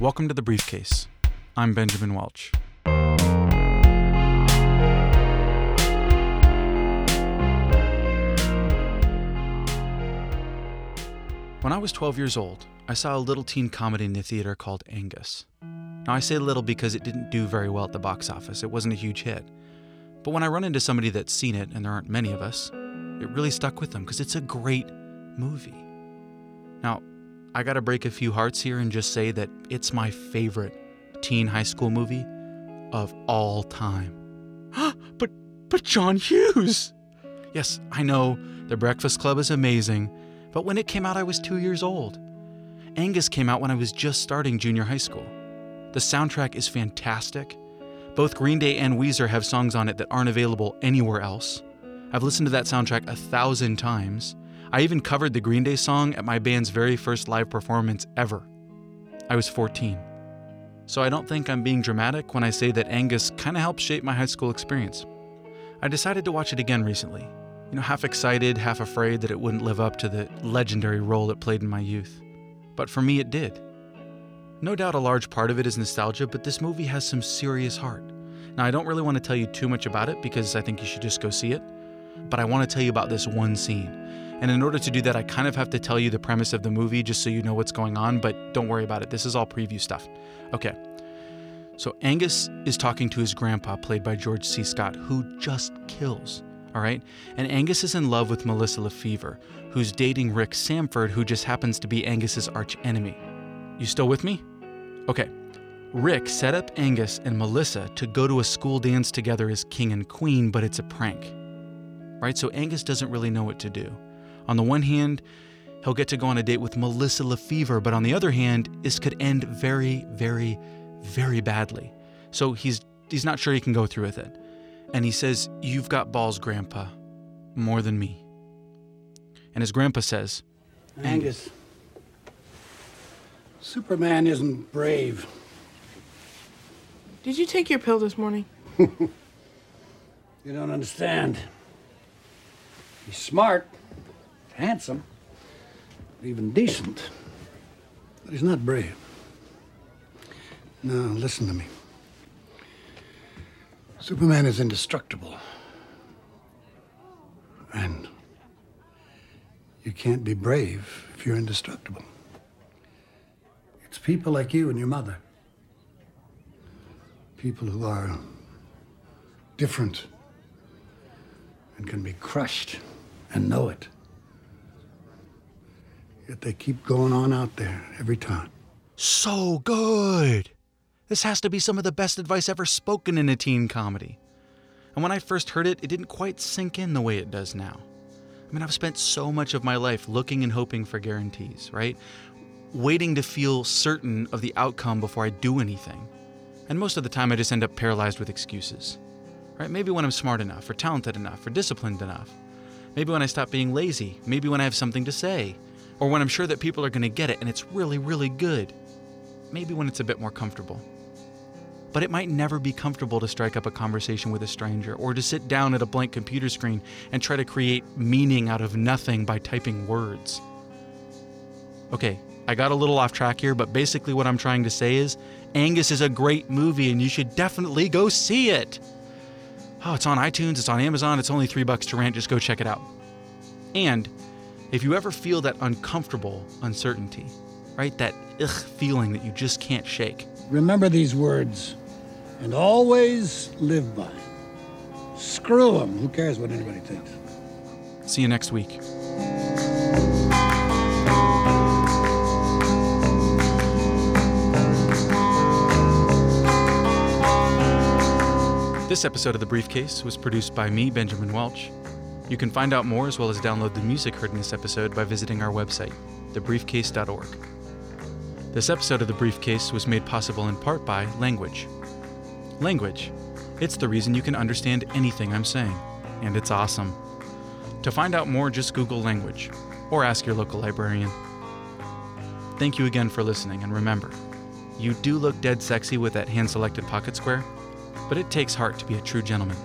Welcome to the briefcase. I'm Benjamin Welch. When I was 12 years old, I saw a little teen comedy in the theater called Angus. Now, I say little because it didn't do very well at the box office, it wasn't a huge hit. But when I run into somebody that's seen it, and there aren't many of us, it really stuck with them because it's a great movie. Now, I gotta break a few hearts here and just say that it's my favorite teen high school movie of all time. but but John Hughes. Yes, I know The Breakfast Club is amazing, but when it came out I was 2 years old. Angus came out when I was just starting junior high school. The soundtrack is fantastic. Both Green Day and Weezer have songs on it that aren't available anywhere else. I've listened to that soundtrack a thousand times. I even covered the Green Day song at my band's very first live performance ever. I was 14. So I don't think I'm being dramatic when I say that Angus kind of helped shape my high school experience. I decided to watch it again recently, you know, half excited, half afraid that it wouldn't live up to the legendary role it played in my youth. But for me, it did. No doubt a large part of it is nostalgia, but this movie has some serious heart. Now, I don't really want to tell you too much about it because I think you should just go see it, but I want to tell you about this one scene. And in order to do that, I kind of have to tell you the premise of the movie just so you know what's going on, but don't worry about it. This is all preview stuff. Okay. So Angus is talking to his grandpa, played by George C. Scott, who just kills. All right? And Angus is in love with Melissa Lefebvre, who's dating Rick Sanford, who just happens to be Angus's arch enemy. You still with me? Okay. Rick set up Angus and Melissa to go to a school dance together as king and queen, but it's a prank. Right? So Angus doesn't really know what to do. On the one hand, he'll get to go on a date with Melissa Lefebvre, but on the other hand, this could end very, very, very badly. So he's he's not sure he can go through with it. And he says, "You've got balls, grandpa, more than me." And his grandpa says, Angus, Superman isn't brave. Did you take your pill this morning? You don't understand. He's smart, handsome, even decent. But he's not brave. Now, listen to me. Superman is indestructible. And you can't be brave if you're indestructible. It's people like you and your mother. People who are different and can be crushed and know it. They keep going on out there every time. So good! This has to be some of the best advice ever spoken in a teen comedy. And when I first heard it, it didn't quite sink in the way it does now. I mean, I've spent so much of my life looking and hoping for guarantees, right? Waiting to feel certain of the outcome before I do anything. And most of the time, I just end up paralyzed with excuses, right? Maybe when I'm smart enough, or talented enough, or disciplined enough. Maybe when I stop being lazy. Maybe when I have something to say. Or when I'm sure that people are going to get it and it's really, really good. Maybe when it's a bit more comfortable. But it might never be comfortable to strike up a conversation with a stranger or to sit down at a blank computer screen and try to create meaning out of nothing by typing words. Okay, I got a little off track here, but basically what I'm trying to say is Angus is a great movie and you should definitely go see it. Oh, it's on iTunes, it's on Amazon, it's only three bucks to rent, just go check it out. And if you ever feel that uncomfortable uncertainty, right, that ugh feeling that you just can't shake, Remember these words and always live by. Screw them. Who cares what anybody thinks? see you next week. This episode of The Briefcase was produced by me, Benjamin Welch. You can find out more as well as download the music heard in this episode by visiting our website, thebriefcase.org. This episode of The Briefcase was made possible in part by Language. Language. It's the reason you can understand anything I'm saying, and it's awesome. To find out more, just Google language or ask your local librarian. Thank you again for listening, and remember, you do look dead sexy with that hand selected pocket square, but it takes heart to be a true gentleman.